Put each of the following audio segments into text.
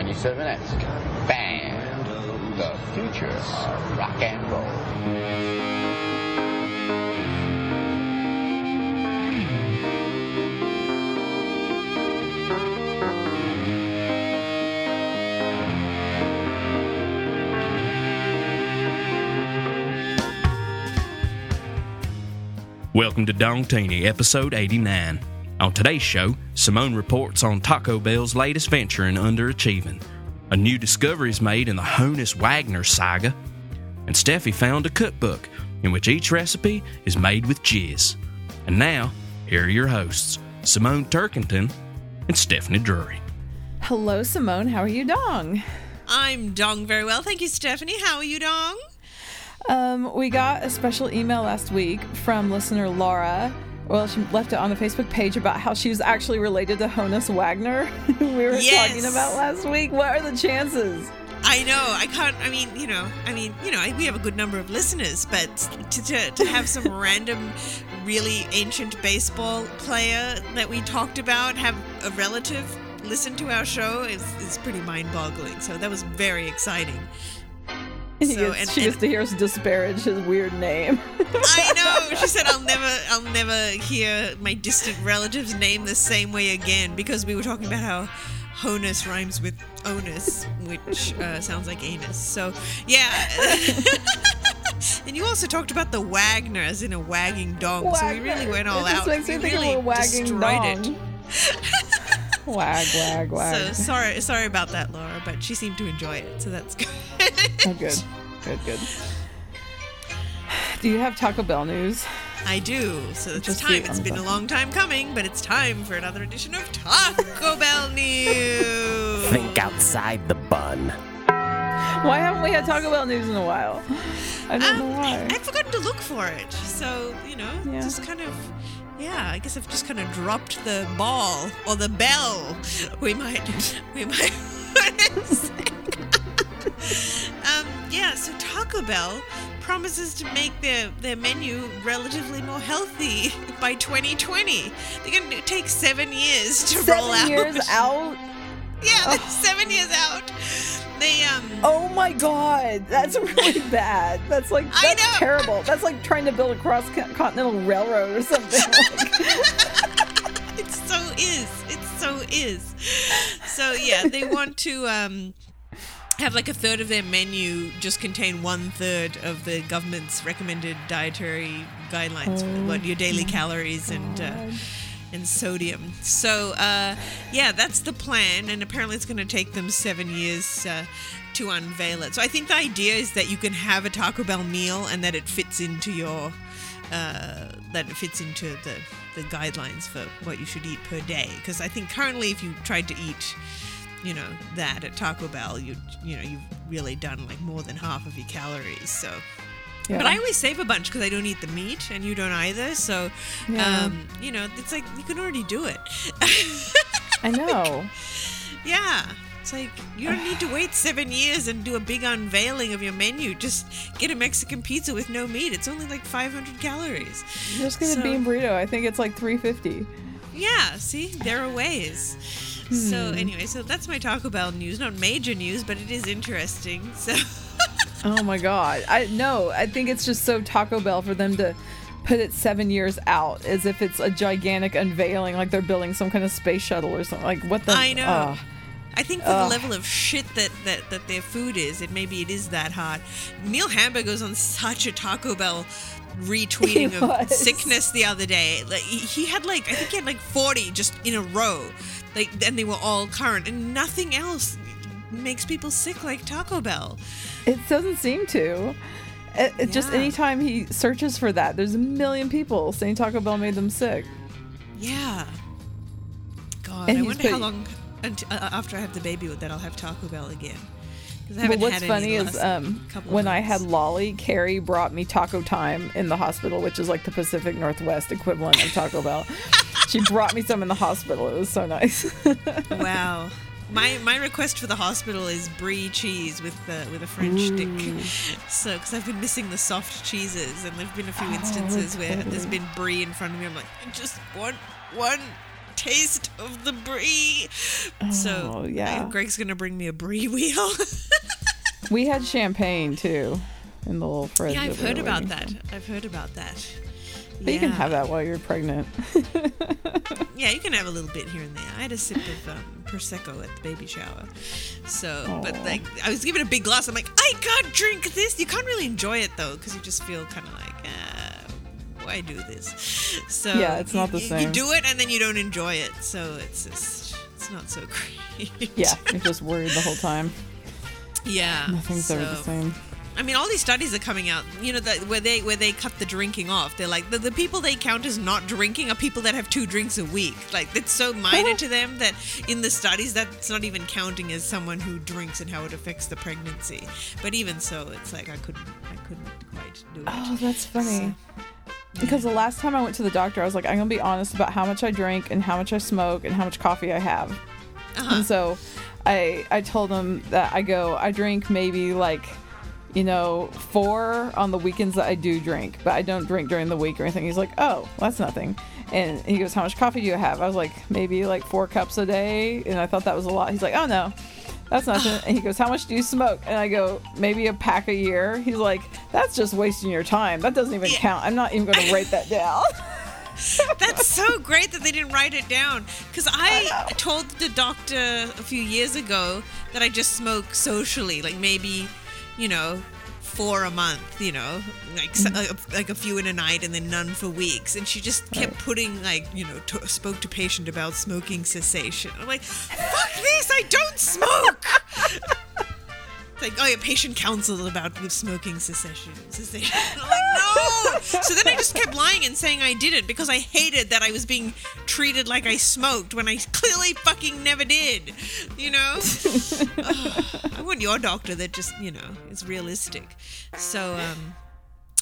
97X. Band, the future of rock and roll. Welcome to Dong Teeny, episode 89. On today's show, Simone reports on Taco Bell's latest venture in underachieving. A new discovery is made in the Honus Wagner saga. And Steffi found a cookbook in which each recipe is made with jizz. And now, here are your hosts, Simone Turkington and Stephanie Drury. Hello, Simone. How are you, Dong? I'm Dong very well. Thank you, Stephanie. How are you, Dong? Um, we got a special email last week from listener Laura. Well, she left it on the Facebook page about how she was actually related to Honus Wagner. who we were Yes. talking about last week. What are the chances? I know. I can't. I mean, you know. I mean, you know. I- We have a good number of listeners, but to to, to have some random, really ancient baseball player that we talked about have a relative listen to our show is is pretty mind-boggling. So that was very exciting. So, and- she and- gets to hear us disparage his weird name. I know. She said, "I'll never, I'll never hear my distant relative's name the same way again," because we were talking about how honus rhymes with onus, which uh, sounds like anus. So, yeah. and you also talked about the Wagner, as in a wagging dong. So we really went all it out. makes me We think really of a wagging destroyed dong. wag, wag, wag. So sorry, sorry about that, Laura, but she seemed to enjoy it, so that's good. oh, good, good, good. Do you have Taco Bell news? I do. So it's Just time. It's been a long time coming, but it's time for another edition of Taco Bell News. Think outside the bun. Why haven't we had Taco Bell news in a while? I don't know Um, why. I'd forgotten to look for it, so you know, Yeah. just kind of, yeah. I guess I've just kind of dropped the ball or the bell. We might, we might. um, yeah. So Taco Bell promises to make their their menu relatively more healthy by 2020. They're going to take seven years to roll Seven years out. Yeah, they're seven years out. They um. Oh my god, that's really bad. That's like that's terrible. That's like trying to build a cross continental railroad or something. Like, It so is. It so is. So yeah, they want to um, have like a third of their menu just contain one third of the government's recommended dietary guidelines for what your daily calories and uh, and sodium. So uh, yeah, that's the plan, and apparently it's going to take them seven years. Uh, to unveil it. So I think the idea is that you can have a Taco Bell meal and that it fits into your uh, that it fits into the, the guidelines for what you should eat per day. Because I think currently, if you tried to eat, you know, that at Taco Bell, you you know you've really done like more than half of your calories. So, yeah. but I always save a bunch because I don't eat the meat, and you don't either. So, Yeah. um, you know, it's like you can already do it. I know. yeah. It's like you don't need to wait seven years and do a big unveiling of your menu. Just get a Mexican pizza with no meat. It's only like 500 calories. Just get So- a bean burrito. I think it's like three fifty. Yeah, see, there are ways. So hmm. anyway, so that's my Taco Bell news. Not major news, but it is interesting. So Oh my god. I no. I think it's just so Taco Bell for them to put it seven years out as if it's a gigantic unveiling, like they're building some kind of space shuttle or something. Like what the? I know. Ugh. I think for Ugh. the level of shit that, that that their food is, it maybe it is that hot. Neil Hamburger was on such a Taco Bell retweeting of was. sickness the other day. Like he he had like I think he had like 40 just in a row. Like and they were all current and nothing else makes people sick like Taco Bell. It doesn't seem to. It, it Just Yeah. anytime he searches for that, there's a million people saying Taco Bell made them sick. Yeah. God, And I wonder how long until, uh, after I have the baby with that I'll have Taco Bell again. But what's funny is um, when I had. Lolly, Carrie brought me Taco Time in the hospital, which is like the Pacific Northwest equivalent of Taco Bell. she brought me some in the hospital. It was so nice. Wow. My my request for the hospital is brie cheese with the with a French stick. So because I've been missing the soft cheeses, and there's been a few instances where there's been brie in front of me. I'm like, I just want one taste of the brie. so Oh, yeah. uh, Greg's gonna bring me a brie wheel. We had champagne too in the little fridge. yeah, I've heard about that. I've heard about that. But you can have that while you're pregnant. Yeah, you can have a little bit here and there. I had a sip of um, prosecco at the baby shower, so but like I was given a big glass. I'm like, I can't drink this. You can't really enjoy it though, because you just feel kind of like, uh, why do this? So Yeah, it's not the you- same. You do it and then you don't enjoy it, so it's just it's not so great. yeah, you're just worried the whole time. yeah. Nothing's ever the same. I mean, all these studies are coming out. You know that where they where they cut the drinking off. They're like the, the people they count as not drinking are people that have two drinks a week. Like it's so minor to them that in the studies that's not even counting as someone who drinks and how it affects the pregnancy. But even so, it's like I couldn't I couldn't quite do it. Oh, that's funny. So, Because the last time I went to the doctor, I was like, I'm gonna be honest about how much I drink and how much I smoke and how much coffee I have. uh-huh. And so, I I told him that I go I drink maybe like, you know, four on the weekends that I do drink, but I don't drink during the week or anything. He's like, oh, that's nothing. And he goes, how much coffee do you have? I was like, maybe like four cups a day, and I thought that was a lot. He's like, oh no. That's nothing. And he goes, How much do you smoke? And I go, Maybe a pack a year. He's like, That's just wasting your time. That doesn't even Yeah. count. I'm not even going to write that down. That's so great that they didn't write it down. Because I, told the doctor a few years ago that I just smoke socially, like maybe, you know, four a month, you know, like Mm-hmm. like a few in a night and then none for weeks. And she just kept putting like, you know, to, spoke to patient about smoking cessation. I'm like, fuck this, I don't smoke. It's like, oh yeah, patient counsel about with smoking cessation. Cessation. I'm like, no. So then I just kept lying and saying I didn't because I hated that I was being treated like I smoked when I clearly fucking never did. You know? Ugh. I want your doctor that just, you know, is realistic. So, um,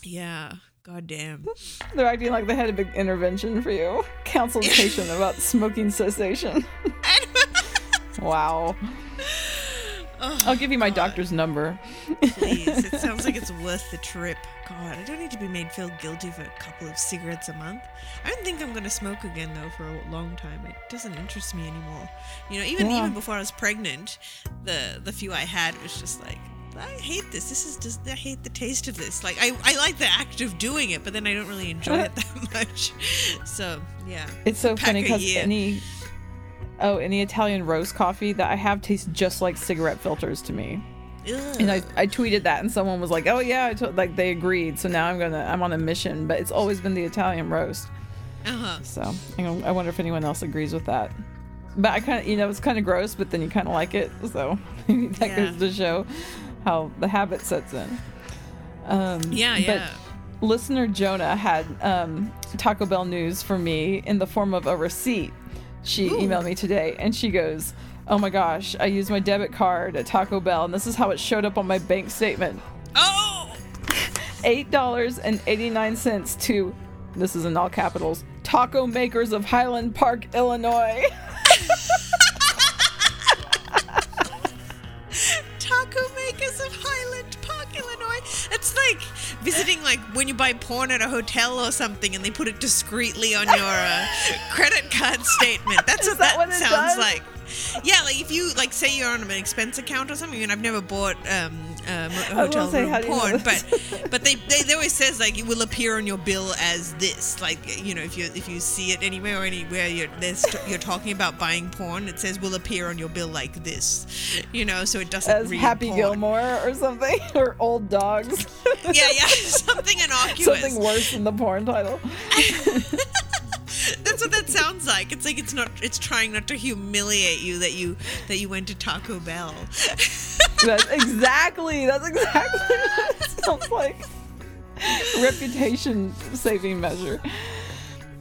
yeah. God damn. They're acting like they had a big intervention for you. Consultation about smoking cessation. wow. I'll give you my doctor's number. Please. It sounds like it's worth the trip. God, I don't need to be made feel guilty for a couple of cigarettes a month. I don't think I'm going to smoke again though for a long time. It doesn't interest me anymore. You know, even Yeah. even before I was pregnant, the the few I had was just like I hate this. This is just I hate the taste of this. Like I, I like the act of doing it, but then I don't really enjoy uh-huh. it that much. So yeah. It's so funny because any oh any Italian roast coffee that I have tastes just like cigarette filters to me. And I, I tweeted that and someone was like, "Oh yeah," I told like they agreed. So now I'm gonna I'm on a mission, but it's always been the Italian roast. Uh-huh. So I wonder if anyone else agrees with that. But I kind of you know it's kind of gross, but then you kind of like it. So maybe that Yeah. goes to show how the habit sets in. Um, Yeah, but yeah. listener Jonah had um, Taco Bell news for me in the form of a receipt. She emailed me today and she goes, Oh my gosh, I used my debit card at Taco Bell and this is how it showed up on my bank statement Oh. $8.89 to, this is in all capitals, Taco Makers of Highland Park, Illinois. like when you buy porn at a hotel or something, and they put it discreetly on your uh, credit card statement. That's what that that, what sounds does? like. Yeah, like if you like say you're on an expense account or something, and I've never bought um, um, hotel room how do you know porn, but but they, they they always says like it will appear on your bill as this. Like you know if you if you see it anywhere or anywhere you're you're talking about buying porn, it says will appear on your bill like this. You know, so it doesn't As read Happy porn. Gilmore or something, or Old Dogs. Yeah, yeah, something innocuous. something worse than the porn title. That's what that sounds like. It's like it's not. It's trying not to humiliate you that you that you went to Taco Bell. That's exactly. That's exactly what it sounds like. Reputation saving measure.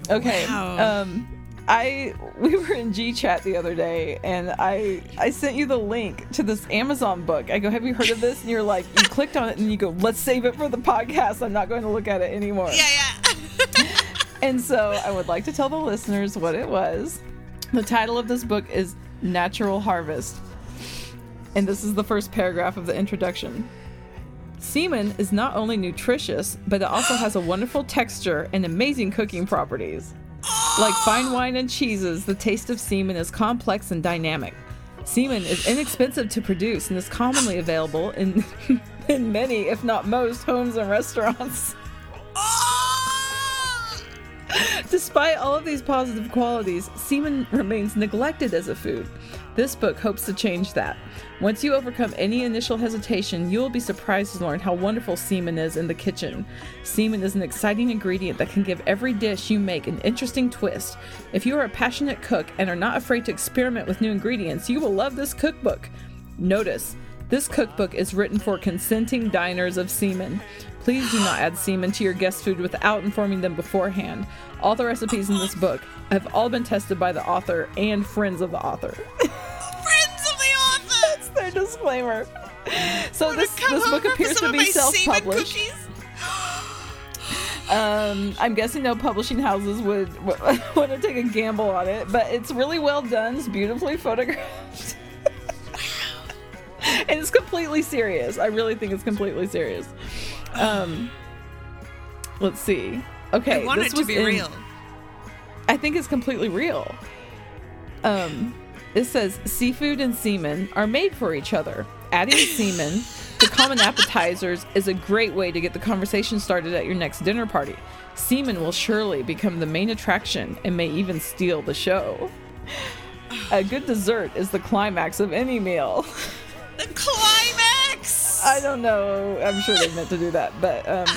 Okay. Wow. Um, I we were in G chat the other day, and I I sent you the link to this Amazon book. I go, have you heard of this? And you're like, you clicked on it, and you go, let's save it for the podcast. I'm not going to look at it anymore. yeah, yeah. And so I would like to tell the listeners what it was. The title of this book is Natural Harvest. And this is the first paragraph of the introduction. Semen is not only nutritious, but it also has a wonderful texture and amazing cooking properties. Like fine wine and cheeses, the taste of semen is complex and dynamic. Semen is inexpensive to produce and is commonly available in in many, if not most, homes and restaurants. Despite all of these positive qualities, semen remains neglected as a food. This book hopes to change that. Once you overcome any initial hesitation, you will be surprised to learn how wonderful semen is in the kitchen. Semen is an exciting ingredient that can give every dish you make an interesting twist. If you are a passionate cook and are not afraid to experiment with new ingredients, you will love this cookbook. Notice, this cookbook is written for consenting diners of semen. Please do not add semen to your guest food without informing them beforehand. All the recipes in this book have all been tested by the author and friends of the author. Friends of the author. That's their disclaimer. So this this book appears to be semen self-published. cookies? Um, I'm guessing no publishing houses would want to take a gamble on it, but it's really well done. It's beautifully photographed. and it's completely serious. I really think it's completely serious. Um, let's see. Okay, I want this it to was be in- real. I think it's completely real. Um, it says seafood and semen are made for each other. Adding semen to common appetizers is a great way to get the conversation started at your next dinner party. Semen will surely become the main attraction and may even steal the show. A good dessert is the climax of any meal. The climax. I don't know. I'm sure they meant to do that, but um,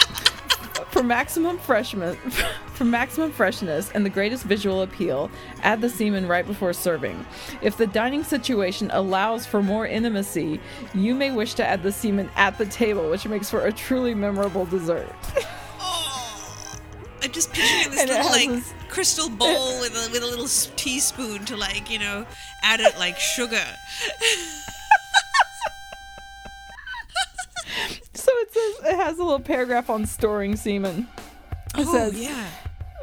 for maximum freshness, for maximum freshness and the greatest visual appeal, add the semen right before serving. If the dining situation allows for more intimacy, you may wish to add the semen at the table, which makes for a truly memorable dessert. I'm just picturing this And little like this- crystal bowl with a with a little teaspoon to like you know add it like sugar. So it says it has a little paragraph on storing semen. It oh says yeah.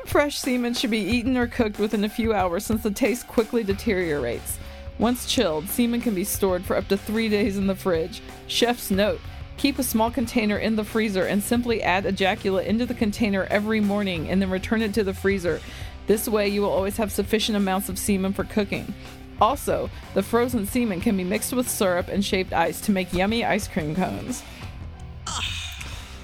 Fresh semen should be eaten or cooked within a few hours since the taste quickly deteriorates. Once chilled, semen can be stored for up to three days in the fridge. Chef's note keep a small container in the freezer and simply add ejaculate into the container every morning and then return it to the freezer. This way, you will always have sufficient amounts of semen for cooking. Also, the frozen semen can be mixed with syrup and shaved ice to make yummy ice cream cones.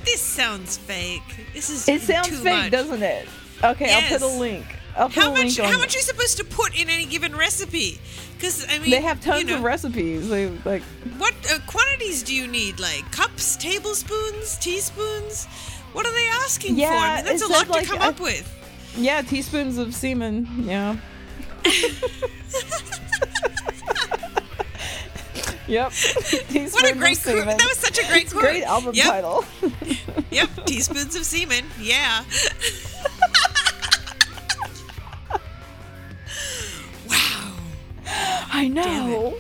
This sounds fake. This is It sounds fake, much. doesn't it? Okay, I'll put a link. I'll put How a much? link on How much are you supposed to put in any given recipe? Because I mean, They have tons you know, of recipes. They like What uh, quantities do you need? Like cups, tablespoons, teaspoons? What are they asking for? I mean, that's a lot like, to come I- up with. Yeah, teaspoons of semen. Yeah. yep. teaspoons What a great quote! semen. That was such a great It's quote. great album yep, title. Yep, teaspoons of semen. Yeah. wow. I know.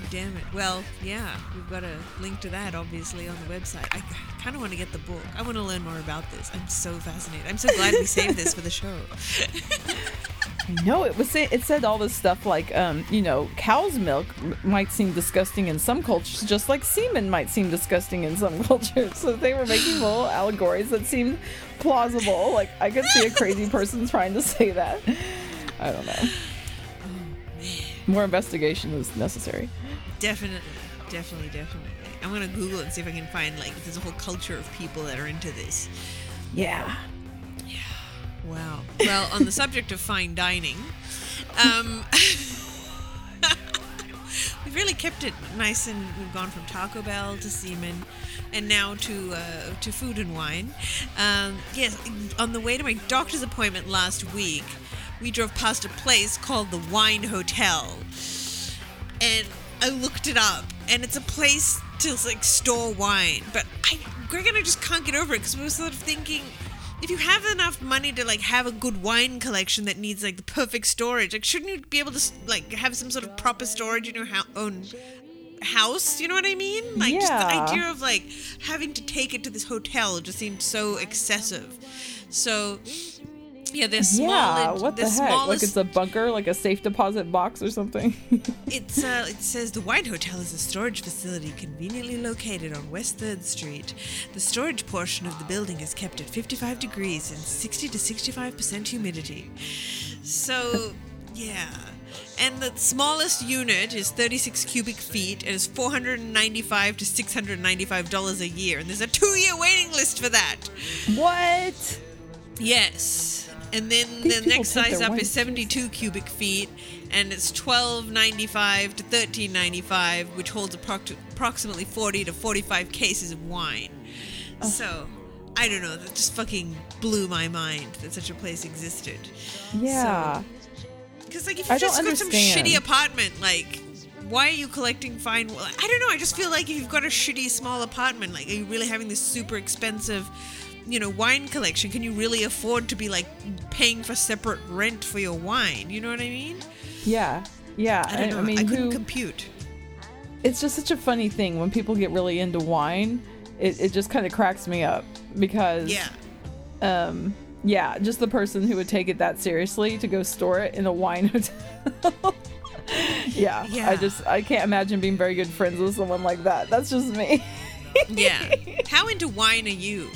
God damn it. Well, yeah, we've got a link to that obviously on the website. I kind of want to get the book. I want to learn more about this. I'm so fascinated. I'm so glad we saved this for the show. I know it was. It said all this stuff like, um, you know, cow's milk might seem disgusting in some cultures, just like semen might seem disgusting in some cultures. So they were making little allegories that seemed plausible. Like I could see a crazy person trying to say that. I don't know. More investigation is necessary. Definitely, definitely, definitely. I'm gonna Google and see if I can find like there's a whole culture of people that are into this. Yeah. Yeah. Wow. Well, on the subject of fine dining, um, we've really kept it nice, and we've gone from Taco Bell to Semen, and now to uh, to food and wine. Um, yes, on the way to my doctor's appointment last week, we drove past a place called the Wine Hotel, and I looked it up, and it's a place to like store wine. But I, Greg and I just can't get over it because we were sort of thinking, if you have enough money to like have a good wine collection that needs like the perfect storage, like shouldn't you be able to like have some sort of proper storage in your ho- own house? You know what I mean? Like just the idea of like having to take it to this hotel just seemed so excessive. So Yeah, small. Yeah, what the the heck? Like it's a bunker, like a safe deposit box or something. It's uh, it says the Wine Hotel is a storage facility conveniently located on West Third Street. The storage portion of the building is kept at 55 degrees and 60 to 65 percent humidity. So, yeah. And the smallest unit is 36 cubic feet and is 495 to 695 dollars a year. And there's a two-year waiting list for that. what? Yes. And then These the next size up is 72 cubic feet, and it's 12.95 to 13.95, which holds approximately 40 to 45 cases of wine. So, I don't know. That just fucking blew my mind that such a place existed. Yeah. Because like, if you don't just got some shitty apartment, like. Why are you collecting fine? I don't know. I just feel like if you've got a shitty small apartment, like, are you really having this super expensive, you know, wine collection? Can you really afford to be like paying for separate rent for your wine? You know what I mean? yeah. Yeah. I don't know. I, mean, couldn't who, compute. it's just such a funny thing when people get really into wine. It, it just kind of cracks me up because Yeah. um yeah just the person who would take it that seriously to go store it in a wine hotel yeah, Yeah. i just i can't imagine being very good friends with someone like that that's just me Yeah. How into wine are you?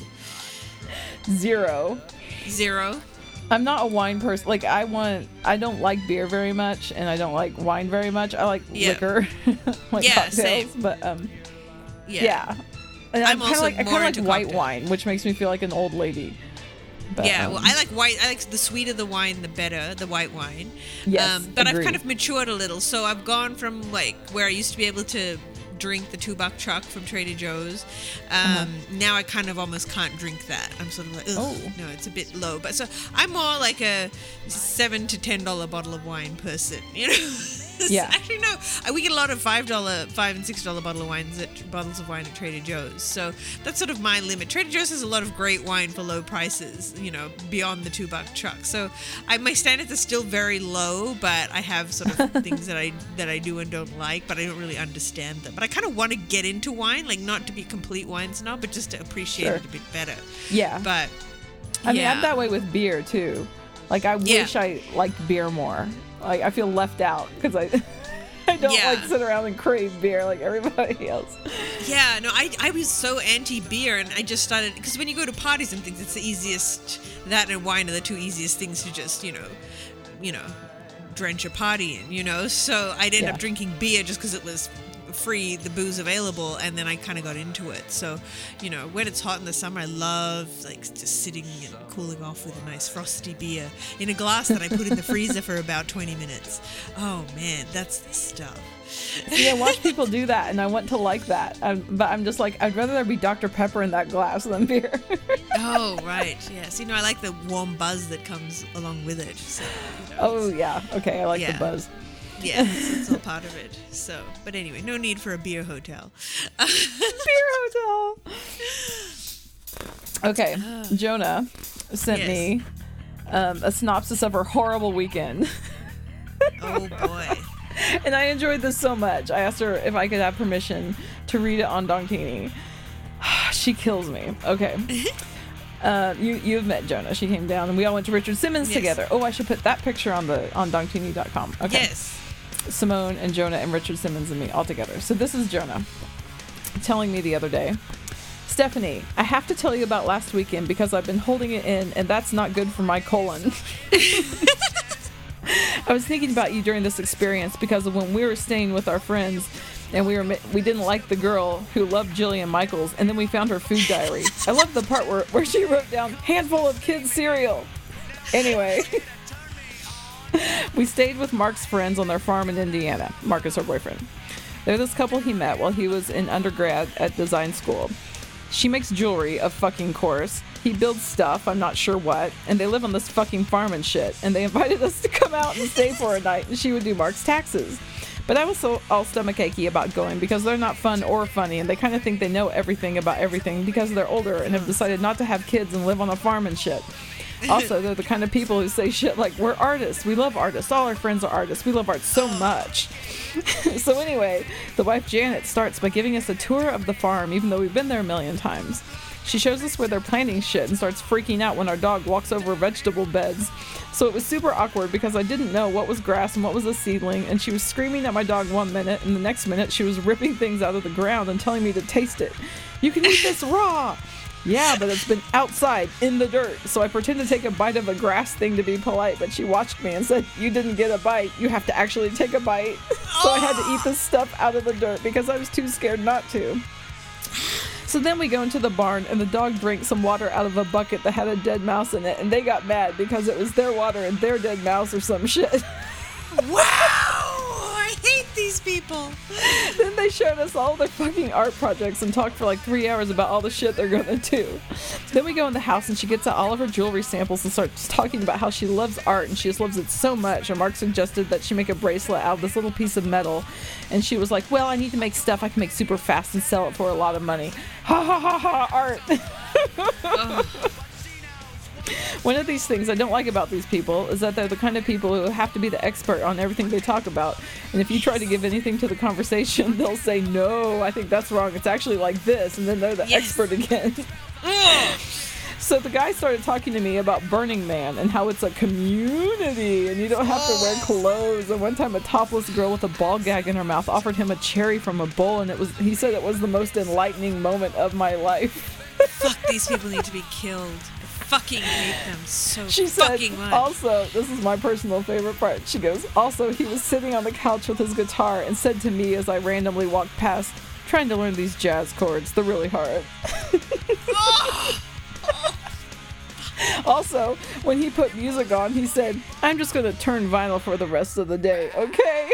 Zero Zero. i'm not a wine person like i want i don't like beer very much and i don't like wine very much i like Yeah. liquor like Yeah, cocktails same. but um Yeah. yeah, And I'm i'm, kind of like i kind of like white cocktails. wine which makes me feel like an old lady but, yeah, um, well, I like white. I like the sweeter the wine, the better. The white wine. Yes, Um, but I've kind of matured a little, so I've gone from like where I used to be able to drink the two buck chuck from Trader Joe's. Um, Now I kind of almost can't drink that. I'm sort of like, Uh-huh. Oh. no, it's a bit low. But so I'm more like a seven to ten dollar bottle of wine person. You know. Yeah. Actually, no. We get a lot of five dollar, five and six dollar bottle of wines at bottles of wine at Trader Joe's. So that's sort of my limit. Trader Joe's has a lot of great wine for low prices. You know, beyond the two buck chuck. So I, my standards are still very low, but I have sort of things that I that I do and don't like, but I don't really understand them. But I kind of want to get into wine, like not to be complete wine snob, but just to appreciate Sure. it a bit better. yeah But I mean, I'm that way with beer too. Like, I Yeah. wish I liked beer more. Like, I feel left out because I, I don't Yeah. like sit around and crave beer like everybody else. Yeah, no, I, I was so anti beer, and I just started because when you go to parties and things, it's the easiest. That and wine are the two easiest things to just you know, you know, drench a party in. You know, so I'd end Yeah. up drinking beer just because it was free, the booze available, and then I kind of got into it. So, you know, when it's hot in the summer, I love like just sitting and cooling off with a nice frosty beer in a glass that I put in the freezer for about twenty minutes. Oh man, that's the stuff. Yeah, watch people do that, and I want to like that. Um, but I'm just like, I'd rather there be Dr. Pepper in that glass than beer. Oh, right. Yes. You know, I like the warm buzz that comes along with it. So, you know, oh, yeah. Okay, I like the buzz. yeah, it's, it's all part of it. So, but anyway, no need for a beer hotel. Beer hotel. Okay, Jonah sent Yes. me um, a synopsis of her horrible weekend. Oh boy. and I enjoyed this so much. I asked her if I could have permission to read it on Donkini. she kills me. Okay. Uh, you you've met Jonah. She came down, and we all went to Richard Simmons Yes. together. Oh, I should put that picture on the on Donkini.com. Okay. Yes. Simone and Jonah and Richard Simmons and me all together. So this is Jonah telling me the other day. Stephanie, I have to tell you about last weekend because I've been holding it in, and that's not good for my colon. I was thinking about you during this experience because when we were staying with our friends and we were we didn't like the girl who loved Jillian Michaels and then we found her food diary. I love the part where, where she wrote down handful of kids cereal. Anyway, we stayed with Mark's friends on their farm in Indiana. Mark is her boyfriend. They're this couple he met while he was in undergrad at design school. She makes jewelry, of fucking course. He builds stuff, I'm not sure what, and they live on this fucking farm and shit. And they invited us to come out and stay for a night, and she would do Mark's taxes. But I was so all stomach achy about going because they're not fun or funny, and they kind of think they know everything about everything because they're older and have decided not to have kids and live on a farm and shit. Also, they're the kind of people who say shit like, We're artists. We love artists. All our friends are artists. We love art so much. so, anyway, the wife Janet starts by giving us a tour of the farm, even though we've been there a million times. She shows us where they're planting shit and starts freaking out when our dog walks over vegetable beds. So it was super awkward because I didn't know what was grass and what was a seedling, and she was screaming at my dog one minute, and the next minute she was ripping things out of the ground and telling me to taste it. You can eat this raw! Yeah, but it's been outside in the dirt. So I pretended to take a bite of a grass thing to be polite, but she watched me and said, You didn't get a bite. You have to actually take a bite. so I had to eat the stuff out of the dirt because I was too scared not to. So then we go into the barn, and the dog drank some water out of a bucket that had a dead mouse in it, and they got mad because it was their water and their dead mouse or some shit. Wow! These people. then they showed us all their fucking art projects and talked for like three hours about all the shit they're gonna do. Then we go in the house and she gets out all of her jewelry samples and starts talking about how she loves art and she just loves it so much. And Mark suggested that she make a bracelet out of this little piece of metal. And she was like, Well, I need to make stuff I can make super fast and sell it for a lot of money. Ha ha ha ha, art. One of these things I don't like about these people is that they're the kind of people who have to be the expert on everything they talk about. And if you try to give anything to the conversation, they'll say, No, I think that's wrong. It's actually like this. And then they're the Yes. expert again. So the guy started talking to me about Burning Man and how it's a community and you don't have to wear oh. clothes. And one time a topless girl with a ball gag in her mouth offered him a cherry from a bowl and it was he said it was the most enlightening moment of my life. Fuck, these people need to be killed. Fucking hate them so She said fucking much. also, this is my personal favorite part. She goes, also he was sitting on the couch with his guitar and said to me as I randomly walked past, trying to learn these jazz chords. They're really hard. Also, when he put music on, he said, I'm just going to turn vinyl for the rest of the day, okay?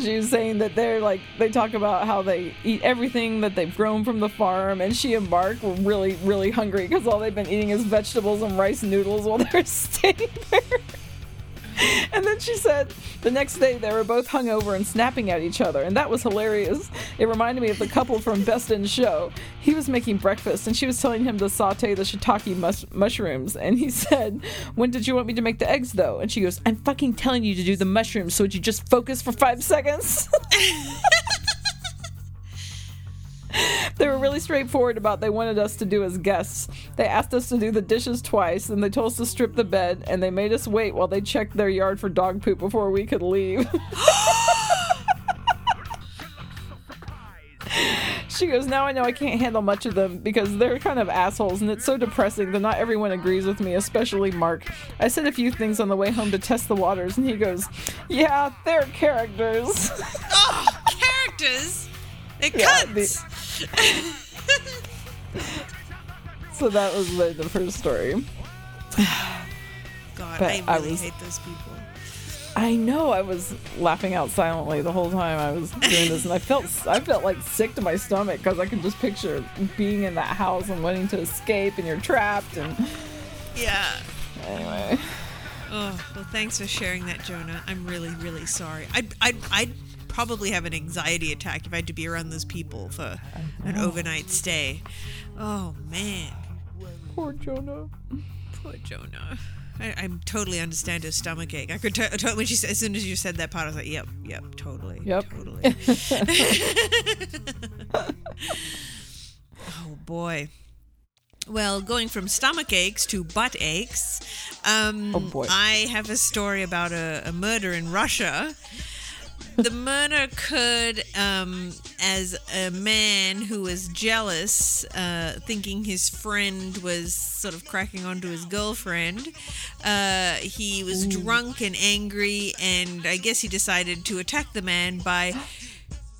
She was saying that they're like, they talk about how they eat everything that they've grown from the farm, and she and Mark were really, really hungry because all they've been eating is vegetables and rice noodles while they're staying there. And then she said the next day they were both hungover and snapping at each other, and that was hilarious. It reminded me of the couple from Best in Show. He was making breakfast, and she was telling him to saute the shiitake mus- mushrooms, and he said, "When did you want me to make the eggs, though?" And she goes, "I'm fucking telling you to do the mushrooms, so would you just focus for five seconds?" They were really straightforward about they wanted us to do as guests. They asked us to do the dishes twice, and they told us to strip the bed, and they made us wait while they checked their yard for dog poop before we could leave. she goes, Now I know I can't handle much of them because they're kind of assholes, and it's so depressing that not everyone agrees with me, especially Mark. I said a few things on the way home to test the waters, and he goes, Yeah, they're characters. oh, characters. They're Yeah, cunts. So that was the, the first story. God, But I I really was- hate those people. I know I was laughing out silently the whole time I was doing this, and I felt I felt like sick to my stomach because I could just picture being in that house and wanting to escape, and you're trapped. And Yeah. anyway, Oh, well, thanks for sharing that, Jonah. I'm really, really sorry. I'd, I'd, I'd probably have an anxiety attack if I had to be around those people for an overnight stay. Oh, man. poor Jonah. Poor Jonah. I, I totally understand her stomach ache. I could t- t- when she as soon as you said that part, I was like, "Yep, yep, totally, Yep. totally." oh boy. Well, going from stomach aches to butt aches, um, Oh, boy. I have a story about a, a murder in Russia. The murder occurred um, as a man who was jealous, uh, thinking his friend was sort of cracking onto his girlfriend. Uh, he was drunk and angry, and I guess he decided to attack the man by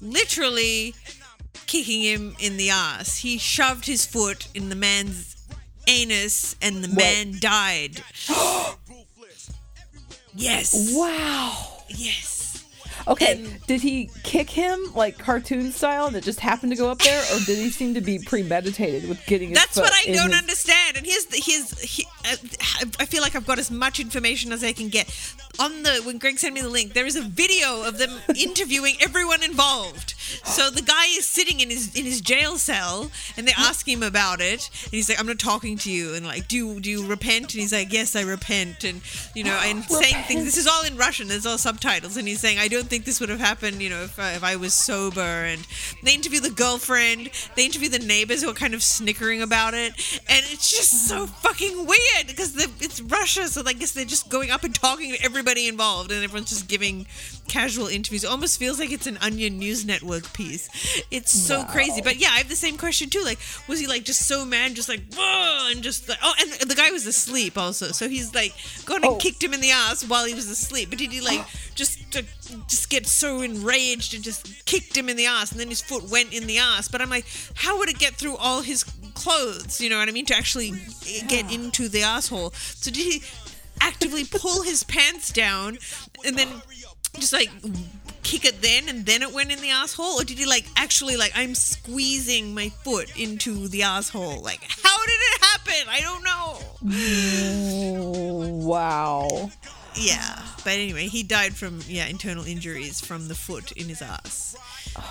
literally kicking him in the ass. He shoved his foot in the man's anus, and the man died. yes. Wow. Yes. Okay, And- did he kick him like cartoon style, and it just happened to go up there, or did he seem to be premeditated with getting his That's what I don't his- understand. And here's the here's he, uh, I feel like I've got as much information as I can get. On the when Greg sent me the link, there is a video of them interviewing everyone involved. So the guy is sitting in his in his jail cell, and they ask him about it, and he's like, "I'm not talking to you," and like, "Do you, do you repent?" And he's like, "Yes, I repent," and you know, and saying things. This is all in Russian. There's all subtitles, and he's saying, "I don't think this would have happened, you know, if I, if I was sober." And they interview the girlfriend, they interview the neighbors who are kind of snickering about it, and it's just so fucking weird because it's Russia, so I guess they're just going up and talking to everybody involved, and everyone's just giving casual interviews. It almost feels like it's an Onion News Network piece. It's so Wow. crazy. But yeah, I have the same question too. Like, was he like just so mad, just like whoa, and just like oh, and the guy was asleep also, so he's like gone and Oh. kicked him in the ass while he was asleep. But did he like just uh, just get so enraged and just kicked him in the ass, and then his foot went in the ass? But I'm like, how would it get through all his clothes? You know what I mean? To actually get into the asshole. So did he actively pull his pants down and then just like kick it then and then it went in the asshole? Or did he like actually like i'm squeezing my foot into the asshole? Like how did it happen? I don't know. Wow. yeah. But anyway he died from yeah internal injuries from the foot in his ass.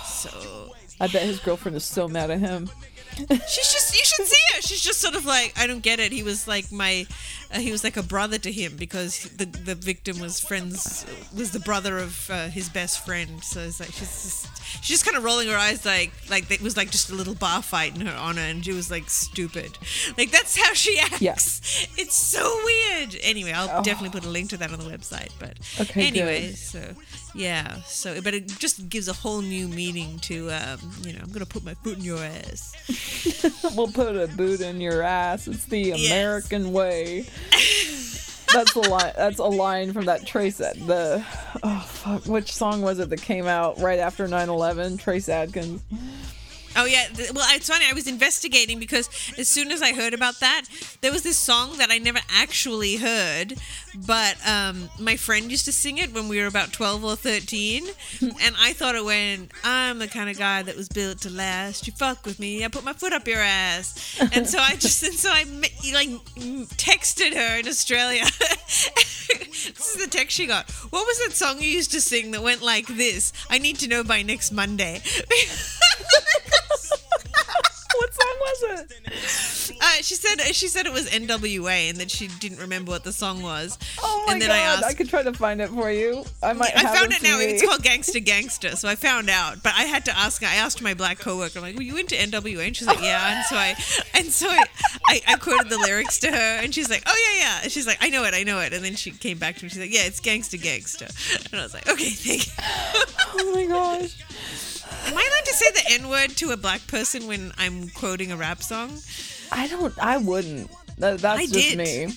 So I bet his girlfriend is so mad at him. She's just you should see her. She's just sort of like i don't get it. He was like my uh, he was like a brother to him because the the victim was friends was the brother of uh, his best friend. So it's like she's just she's just kind of rolling her eyes like like it was like just a little bar fight in her honor and she was like stupid. Like that's how she acts. Yeah. it's so weird. Anyway i'll definitely put a link to that on the website but Okay, anyway good. so yeah so but it just gives a whole new meaning to um you know i'm gonna put my foot in your ass We'll put a boot in your ass. It's the Yes. American way. That's a line. That's a line from that Trace. The oh fuck, which song was it that came out right after 9/11? Trace Adkins. Oh yeah, well it's funny. I was investigating because as soon as I heard about that, there was this song that I never actually heard, but um, my friend used to sing it when we were about twelve or thirteen, and I thought it went, "I'm the kind of guy that was built to last. You fuck with me, I put my foot up your ass," and so I just and so I like texted her in Australia. this is the text she got. What was that song you used to sing that went like this? I need to know by next Monday. Was it? Uh, she said she said it was NWA and that she didn't remember what the song was. Oh my and then god! I I, could try to find it for you. I might. I found it now. CD. It's called Gangsta Gangsta. So I found out, but I had to ask. I asked my black coworker. I'm like, "Were you into NWA?" And she's like, "Yeah." And so I, and so I, I, I quoted the lyrics to her, and she's like, "Oh yeah, yeah." And she's like, "I know it, I know it." And then she came back to me. She's like, "Yeah, it's Gangsta Gangsta." And I was like, "Okay, thank you." Oh my gosh! Am I allowed to say the N word to a black person when I'm quoting a rap song? I don't. I wouldn't. That, that's I just did. me.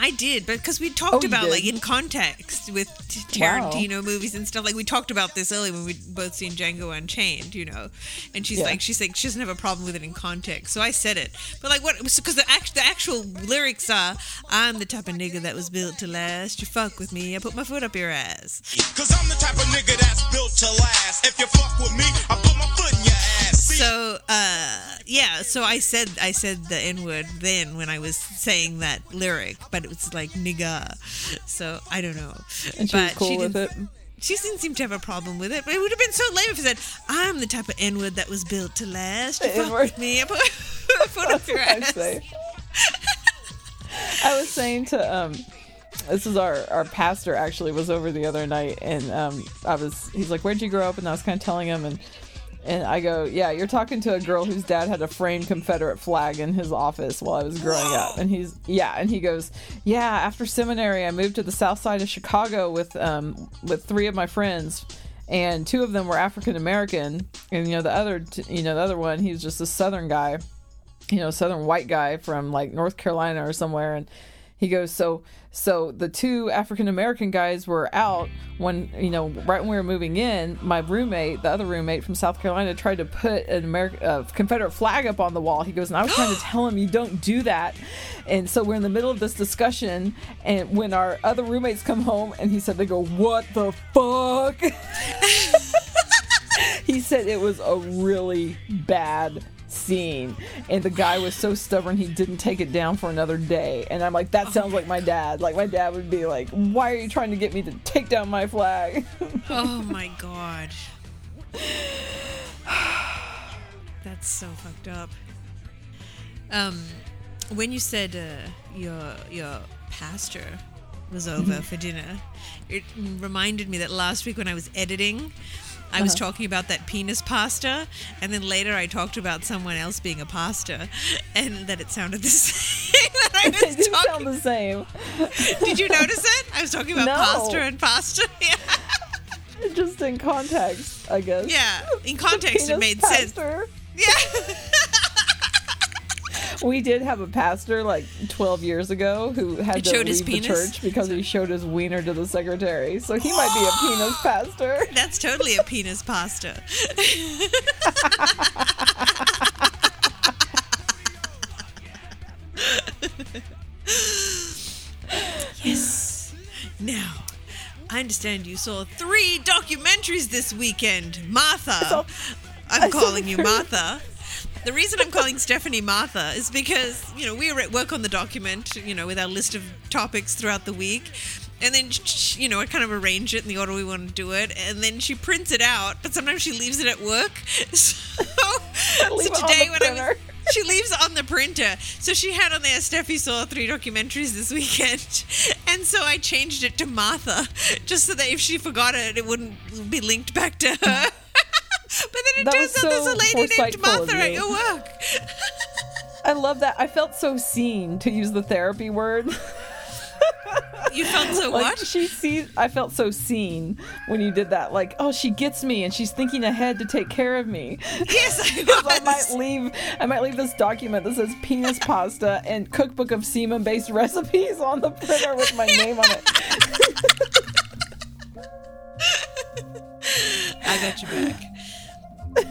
I did, but because we talked Oh, about like in context with t- Wow. Tarantino movies and stuff. Like we talked about this earlier when we both seen Django Unchained, you know. And she's Yeah. like, she's like, she doesn't have a problem with it in context. So I said it, but like what? Because the act, the actual lyrics are, "I'm the type of nigga that was built to last. You fuck with me, I put my foot up your ass." Cause I'm the type of nigga that's built to last. If you fuck with me, I put my foot in your ass. See? So uh, yeah, so I said I said the N word then when I was saying that lyric, but it was like nigga. So I don't know. And she was cool with didn't- it. She didn't seem to have a problem with it, but it would have been so lame if it said, "I'm the type of N word that was built to last." You fuck with me, I put, I put up your ass. I was saying to um this is our our pastor actually was over the other night and um I was he's like where'd you grow up and I was kind of telling him and and I go yeah you're talking to a girl whose dad had a framed Confederate flag in his office while I was growing up. And he's yeah and he goes yeah after seminary I moved to the south side of Chicago with um with three of my friends and two of them were African American and you know the other t- you know the other one he was just a southern guy you know, southern white guy from like North Carolina or somewhere and he goes so so the two African American guys were out when you know right when we were moving in my roommate the other roommate from South Carolina tried to put an American uh, Confederate flag up on the wall. He goes and I was trying to tell him you don't do that and so we're in the middle of this discussion and when our other roommates come home and he said they go what the fuck? He said it was a really bad scene. And the guy was so stubborn he didn't take it down for another day. And i'm like that sounds like my dad. Like my dad would be like why are you trying to get me to take down my flag? Oh my god. That's so fucked up. Um, when you said uh, your your pastor was over for dinner, it reminded me that last week when I was editing, I was uh-huh. talking about that penis pasta, and then later I talked about someone else being a pasta, and that it sounded the same. that I was sound talking. the same. Did you notice it? I was talking about No. pasta and pasta. Yeah. Just in context, I guess. Yeah, in context, it made sense. Yeah. We did have a pastor like 12 years ago who had It to leave the church because he showed his wiener to the secretary. So he might be a penis pastor. That's totally a penis pasta. yes. Now, I understand you saw three documentaries this weekend. Martha. I'm I calling you. Martha. The reason I'm calling Stephanie Martha is because, you know, we were at work on the document, you know, with our list of topics throughout the week. And then, you know, I kind of arrange it in the order we want to do it. And then she prints it out, but sometimes she leaves it at work. So, so today when I was, she leaves it on the printer. So she had on there, Steffi saw three documentaries this weekend. And so I changed it to Martha, just so that if she forgot it, it wouldn't be linked back to her. But then it That turns out there's a lady named Martha at your work. I love that. I felt so seen to use the therapy word. You felt so like what? she sees I felt so seen when you did that. Like, oh, she gets me and she's thinking ahead to take care of me. Yes, I I might leave I might leave this document that says penis pasta and cookbook of semen based recipes on the printer with my name on it. I got you back.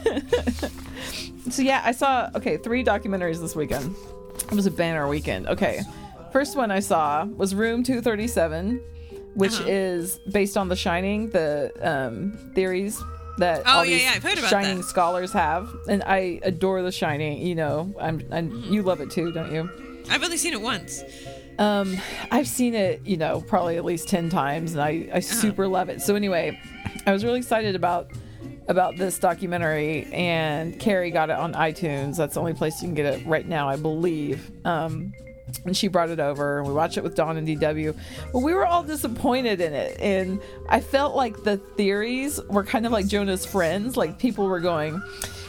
So yeah, I saw okay, three documentaries this weekend. It was a banner weekend. Okay. First one I saw was Room 237, which Uh-huh. is based on The Shining, the um, theories that Oh, all yeah, these yeah, I've heard about Shining that. scholars have, and I adore The Shining. You know, I'm, and Mm-hmm. you love it too, don't you? I've only seen it once. Um, I've seen it, you know, probably at least ten times, and I, Uh-huh. I super love it. So anyway, I was really excited about about this documentary, and Carrie got it on iTunes. That's the only place you can get it right now, I believe. Um, and she brought it over, and we watched it with Dawn and DW. But we were all disappointed in it, and I felt like the theories were kind of like Jonah's friends. Like people were going.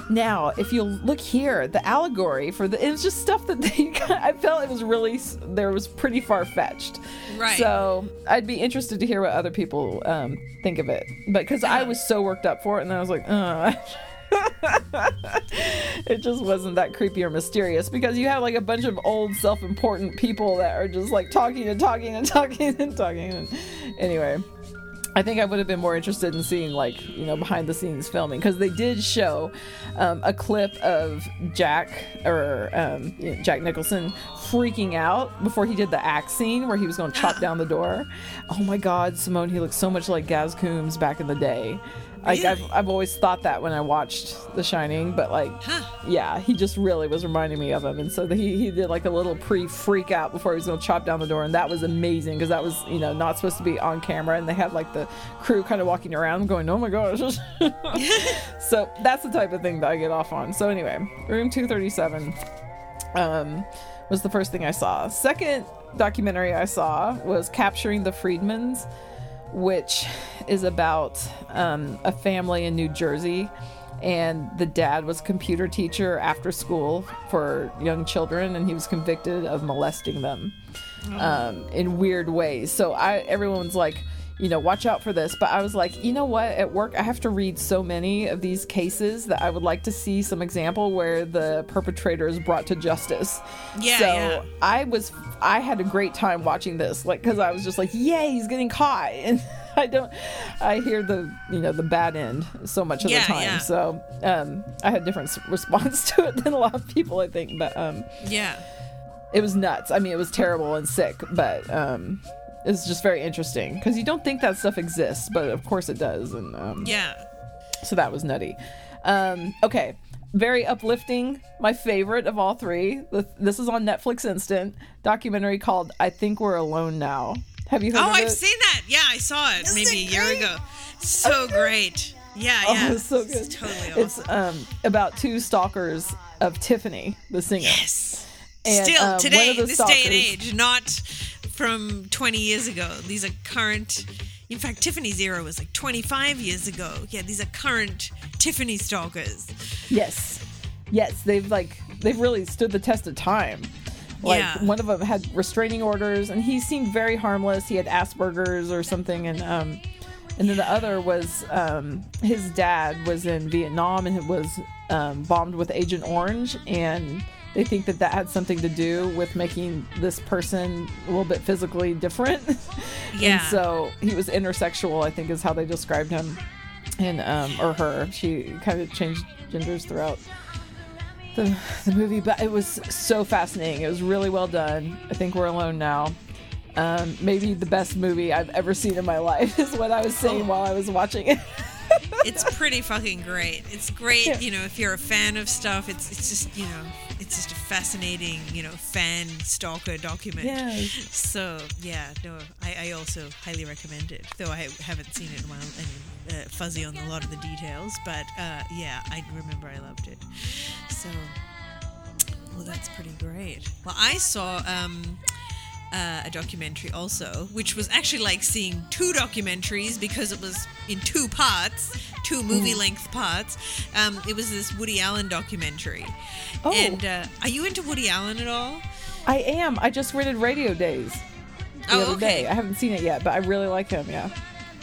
Now, if you look here, the allegory for the it's just stuff that they I felt it was really there was pretty far fetched. Right. So I'd be interested to hear what other people um, think of it, but because I was so worked up for it, and I was like, uh it just wasn't that creepy or mysterious because you have like a bunch of old self-important people that are just like talking and talking and talking and talking. And anyway. I think I would have been more interested in seeing like you know behind the scenes filming because they did show um, a clip of Jack or um, you know, Jack Nicholson freaking out before he did the axe scene where he was going to chop down the door. Oh my God, Simone, he looks so much like Gaz Coombs back in the day. Like I've, I've always thought that when I watched The Shining, but like yeah, he just really was reminding me of him, and so the, he he did like a little pre freak out before he was going to chop down the door, and that was amazing because that was you know not supposed to be on camera, and they had like the crew kind of walking around going, oh my gosh, so that's the type of thing that I get off on. So anyway, Room Two Thirty Seven um, was the first thing I saw. Second documentary I saw was Capturing the Freedmans, which is about um, a family in New Jersey. And the dad was a computer teacher after school for young children, and he was convicted of molesting them um, in weird ways. So I, everyone's like, you know, watch out for this. But I was like, you know what? At work, I have to read so many of these cases that I would like to see some example where the perpetrator is brought to justice. Yeah, So yeah. I was, I had a great time watching this, like, because I was just like, yay, he's getting caught. And I don't, I hear the, you know, the bad end so much of Yeah, the time. yeah. So um, I had a different response to it than a lot of people, I think. But um, Yeah. it was nuts. I mean, it was terrible and sick, but um, it's just very interesting because you don't think that stuff exists, but of course it does. And um, Yeah. so that was nutty. Um, okay, very uplifting. My favorite of all three. This is on Netflix Instant documentary called "I Think We're Alone Now." Have you heard Oh, of I've it? seen that. Yeah, I saw it maybe a year ago. So great. Yeah, Oh, yeah. it's so It's good. totally awesome. It's um about two stalkers of Tiffany, the singer. yes. And, Still um, today, of the this day and age, not from 20 years ago. These are current. In fact, Tiffany's era was like 25 years ago. Yeah, these are current Tiffany stalkers. Yes, yes, they've like they've really stood the test of time. Like Yeah. one of them had restraining orders, and he seemed very harmless. He had Asperger's or something, and um, and then the other was um, his dad was in Vietnam and was um, bombed with Agent Orange, and they think that that had something to do with making this person a little bit physically different. Yeah. and so he was intersexual, I think is how they described him, and um, or her. She kind of changed genders throughout the, the movie, but it was so fascinating. It was really well done. I think we're alone now. Um, maybe the best movie I've ever seen in my life is what I was saying while I was watching it. it's pretty fucking great. It's great, you know, if you're a fan of stuff. It's it's just you know, it's just a fascinating, you know, fan stalker document. Yeah. So yeah, no, I, I also highly recommend it. Though I haven't seen it in a while and uh, fuzzy on a lot of the details, but uh, yeah, I remember I loved it. So, well, that's pretty great. Well, I saw. Um, uh, a documentary also, which was actually like seeing two documentaries because it was in two parts, two movie length parts. Um, it was this Woody Allen documentary. Oh. And uh, are you into Woody Allen at all? I am. I just rated Radio Days the Oh, other okay. day. I haven't seen it yet, but I really like him. Yeah.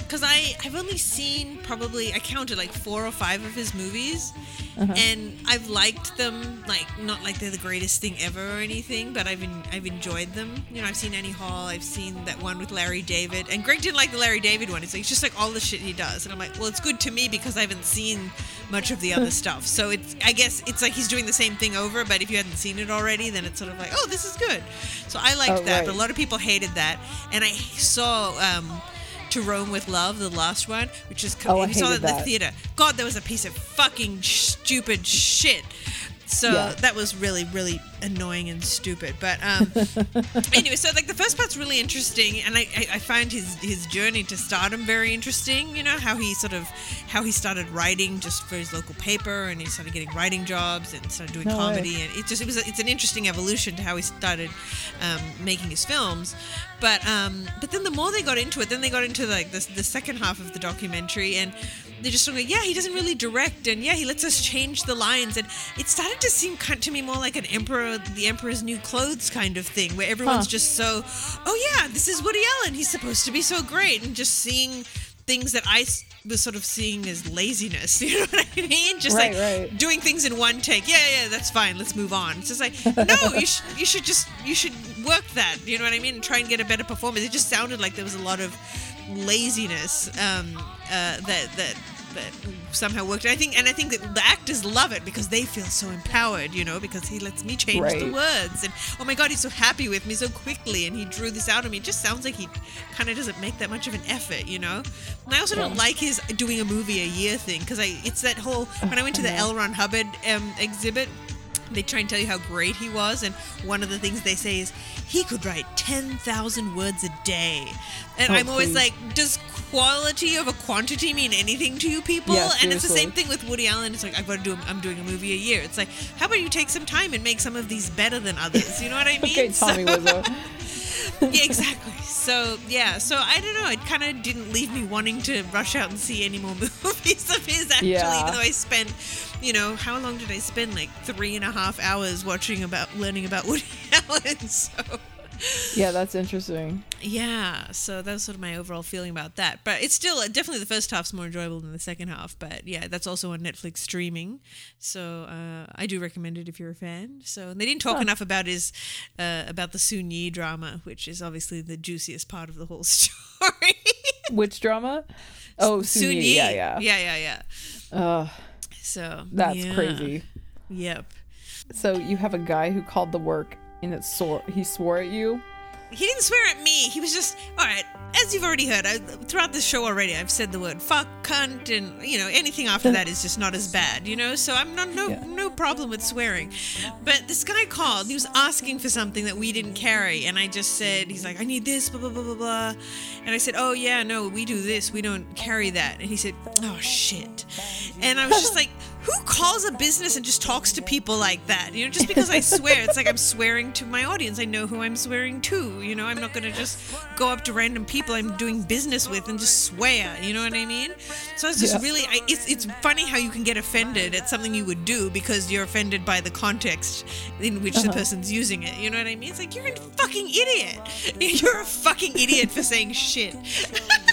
Because I I've only seen probably I counted like four or five of his movies, Uh-huh. and I've liked them. Like not like they're the greatest thing ever or anything, but I've en- I've enjoyed them. You know, I've seen Annie Hall, I've seen that one with Larry David, and Greg didn't like the Larry David one. It's like it's just like all the shit he does, and I'm like, well, it's good to me because I haven't seen much of the other stuff. So it's I guess it's like he's doing the same thing over, but if you hadn't seen it already, then it's sort of like, oh, this is good. So I liked Oh, that, right. but a lot of people hated that, and I saw. um to Rome with Love, the last one, which is Oh, I we saw it in the theater. God, that was a piece of fucking stupid shit. So Yeah. that was really, really annoying and stupid. But um, anyway, so like the first part's really interesting, and I, I, I find his his journey to stardom very interesting. You know how he sort of how he started writing just for his local paper, and he started getting writing jobs and started doing No way. comedy, and it just it was a, it's an interesting evolution to how he started um, making his films. But um, but then the more they got into it, then they got into like the the second half of the documentary, and they just sort of yeah he doesn't really direct, and yeah he lets us change the lines, and it started to seem kind to me more like an emperor the emperor's new clothes kind of thing, where everyone's Huh. just so oh yeah this is Woody Allen he's supposed to be so great, and just seeing things that I was sort of seeing as laziness, you know what I mean? Just Right, like right. doing things in one take. Yeah, yeah, that's fine. Let's move on. It's just like, no, you should, you should just, you should work that. You know what I mean? And try and get a better performance. It just sounded like there was a lot of laziness um, uh, that that that somehow worked. I think, and I think that the actors love it because they feel so empowered. You know, because he lets me change the words, and oh my god, he's so happy with me so quickly, and he drew this out of me. It just sounds like he kind of doesn't make that much of an effort. You know, and I also don't like his doing a movie a year thing because I it's that whole when I went to the L. Ron Hubbard um, exhibit. They try and tell you how great he was, and one of the things they say is he could write ten thousand words a day. And Oh, I'm always please. like, does quality over quantity mean anything to you people? Yeah, and it's the same thing with Woody Allen. It's like I've got to do. I'm doing a movie a year. It's like, how about you take some time and make some of these better than others? You know what I mean? Okay, Tommy So- Wiseau. Yeah, exactly. So yeah, so I don't know. It kind of didn't leave me wanting to rush out and see any more movies of his. Actually, Yeah. even though I spent, you know, how long did I spend? Like three and a half hours watching about learning about Woody Allen. So Yeah, that's interesting. yeah, so that's sort of my overall feeling about that. But it's still definitely the first half's more enjoyable than the second half. But yeah, that's also on Netflix streaming, so uh, I do recommend it if you're a fan. So they didn't talk enough about his uh, about the Soon Yi drama, which is obviously the juiciest part of the whole story. Which drama? Oh, Soon Yi. Yeah, yeah. yeah, yeah, yeah. Ugh, So that's yeah. crazy. Yep. So you have a guy who called the work and it swore he swore at you. he didn't swear at me. He was just all right. As you've already heard, I, throughout this show already, I've said the word fuck, cunt, and you know anything after that is just not as bad. You know, so I'm not no Yeah. no problem with swearing. But this guy called. He was asking for something that we didn't carry, and I just said, he's like, I need this, blah blah blah blah blah. And I said, oh yeah, no, we do this. We don't carry that. And he said, oh shit. And I was just like, who calls a business and just talks to people like that? You know, just because I swear, it's like I'm swearing to my audience. I know who I'm swearing to. You know, I'm not gonna just go up to random people I'm doing business with and just swear. You know what I mean? So it's just Yeah. really, I, it's it's funny how you can get offended at something you would do because you're offended by the context in which the uh-huh. person's using it. You know what I mean? It's like you're a fucking idiot. You're a fucking idiot for saying shit.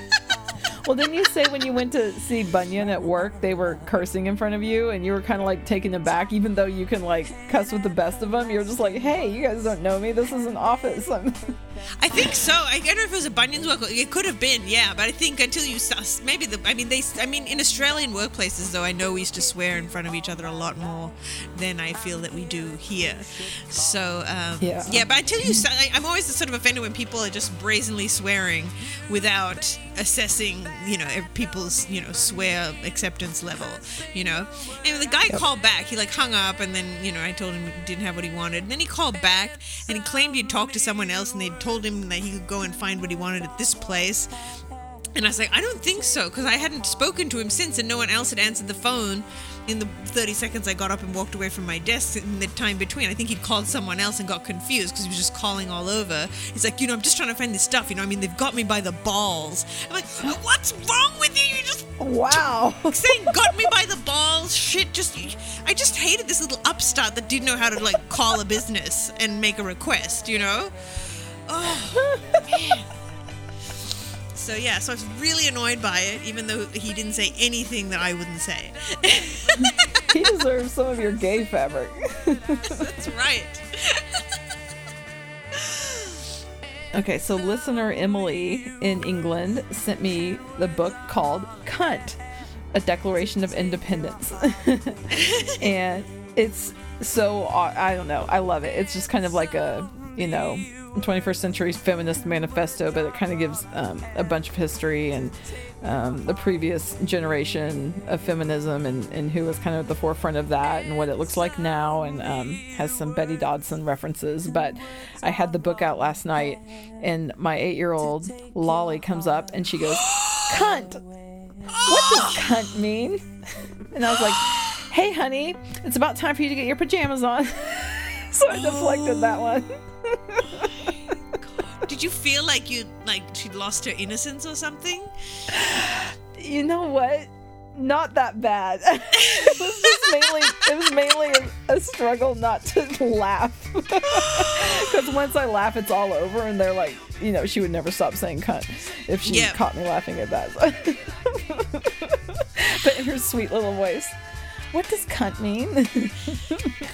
Well, didn't you say when you went to see Bunyan at work, they were cursing in front of you, and you were kind of like taken aback, even though you can like cuss with the best of them. You're just like, "Hey, you guys don't know me. This is an office." I'm- I think so. I don't know if it was a Bunyan's work. It could have been, yeah. But I think until you saw, maybe the. I mean, they. I mean, in Australian workplaces, though, I know we used to swear in front of each other a lot more than I feel that we do here. So um, Yeah. yeah. But until you, I, I'm always sort of offended when people are just brazenly swearing without assessing, you know, people's, you know, swear acceptance level. You know, and the guy called back. He like hung up, and then you know, I told him he didn't have what he wanted. And then he called back, and he claimed he'd talked to someone else, and they'd told him that he could go and find what he wanted at this place. And I was like, I don't think so, because I hadn't spoken to him since, and no one else had answered the phone in the 30 seconds I got up and walked away from my desk in the time between. I think he'd called someone else and got confused because he was just calling all over. He's like, you know, I'm just trying to find this stuff. You know, I mean, they've got me by the balls. I'm like, what's wrong with you? You just wow. saying got me by the balls shit just i just hated this little upstart that didn't know how to like call a business and make a request you know oh man so yeah so i was really annoyed by it even though he didn't say anything that i wouldn't say he deserves some of your gay fabric. that's right Okay, so listener Emily in England sent me the book called Cunt, A Declaration of Independence. and it's so, I don't know, I love it. It's just kind of like a, you know, 21st century feminist manifesto, but it kind of gives um, a bunch of history and um, the previous generation of feminism and, and who was kind of at the forefront of that and what it looks like now and um, has some Betty Dodson references. But I had the book out last night and my eight year old Lolly comes up and she goes, Cunt! What does cunt mean? And I was like, Hey, honey, it's about time for you to get your pajamas on. so I deflected that one. did you feel like you like she'd lost her innocence or something you know what? Not that bad. it was just mainly it was mainly a, a struggle not to laugh. Because once I laugh, it's all over, and they're like, you know, she would never stop saying "cunt" if she Yeah. caught me laughing at that. but in her sweet little voice, what does "cunt" mean?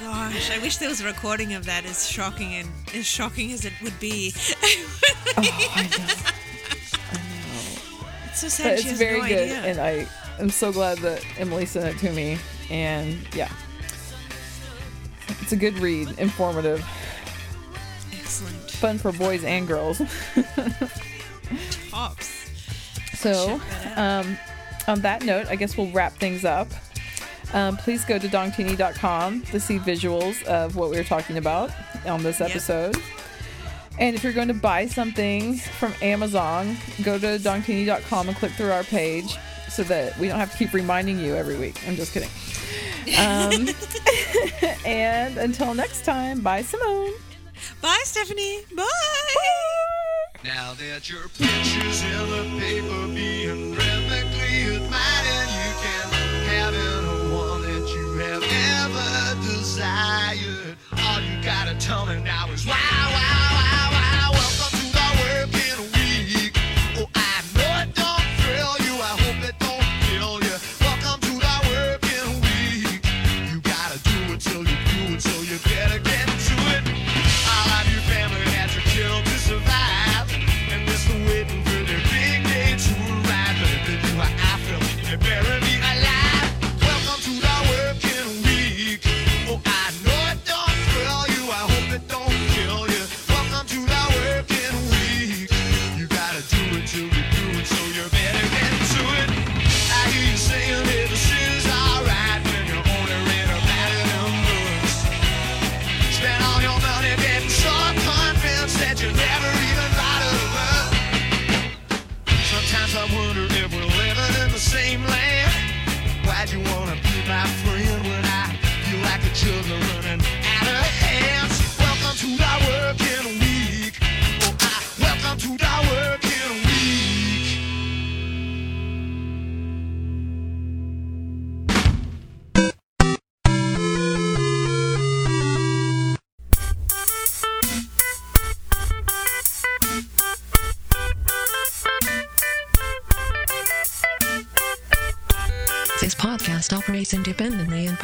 gosh i wish there was a recording of that as shocking and as shocking as it would be oh, I know. it's so sad But it's very no good, idea. and I am so glad that Emily sent it to me. And yeah, it's a good read, informative. excellent fun for boys and girls. tops So, um, on that note, I guess we'll wrap things up. Um, please go to dongtini.com to see visuals of what we were talking about on this Yep. episode. And if you're going to buy something from Amazon, go to dongtini.com and click through our page so that we don't have to keep reminding you every week. I'm just kidding. Um, and until next time, bye, Simone. Bye, Stephanie. Bye. Now that your picture's in the paper being rhythmically desired. All you gotta tell me now is wow, wow,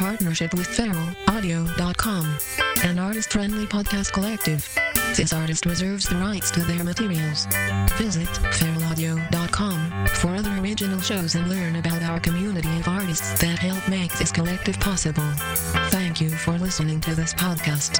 partnership with feralaudio.com, an artist-friendly podcast collective. This artist reserves the rights to their materials. Visit feralaudio.com for other original shows and learn about our community of artists that help make this collective possible. Thank you for listening to this podcast.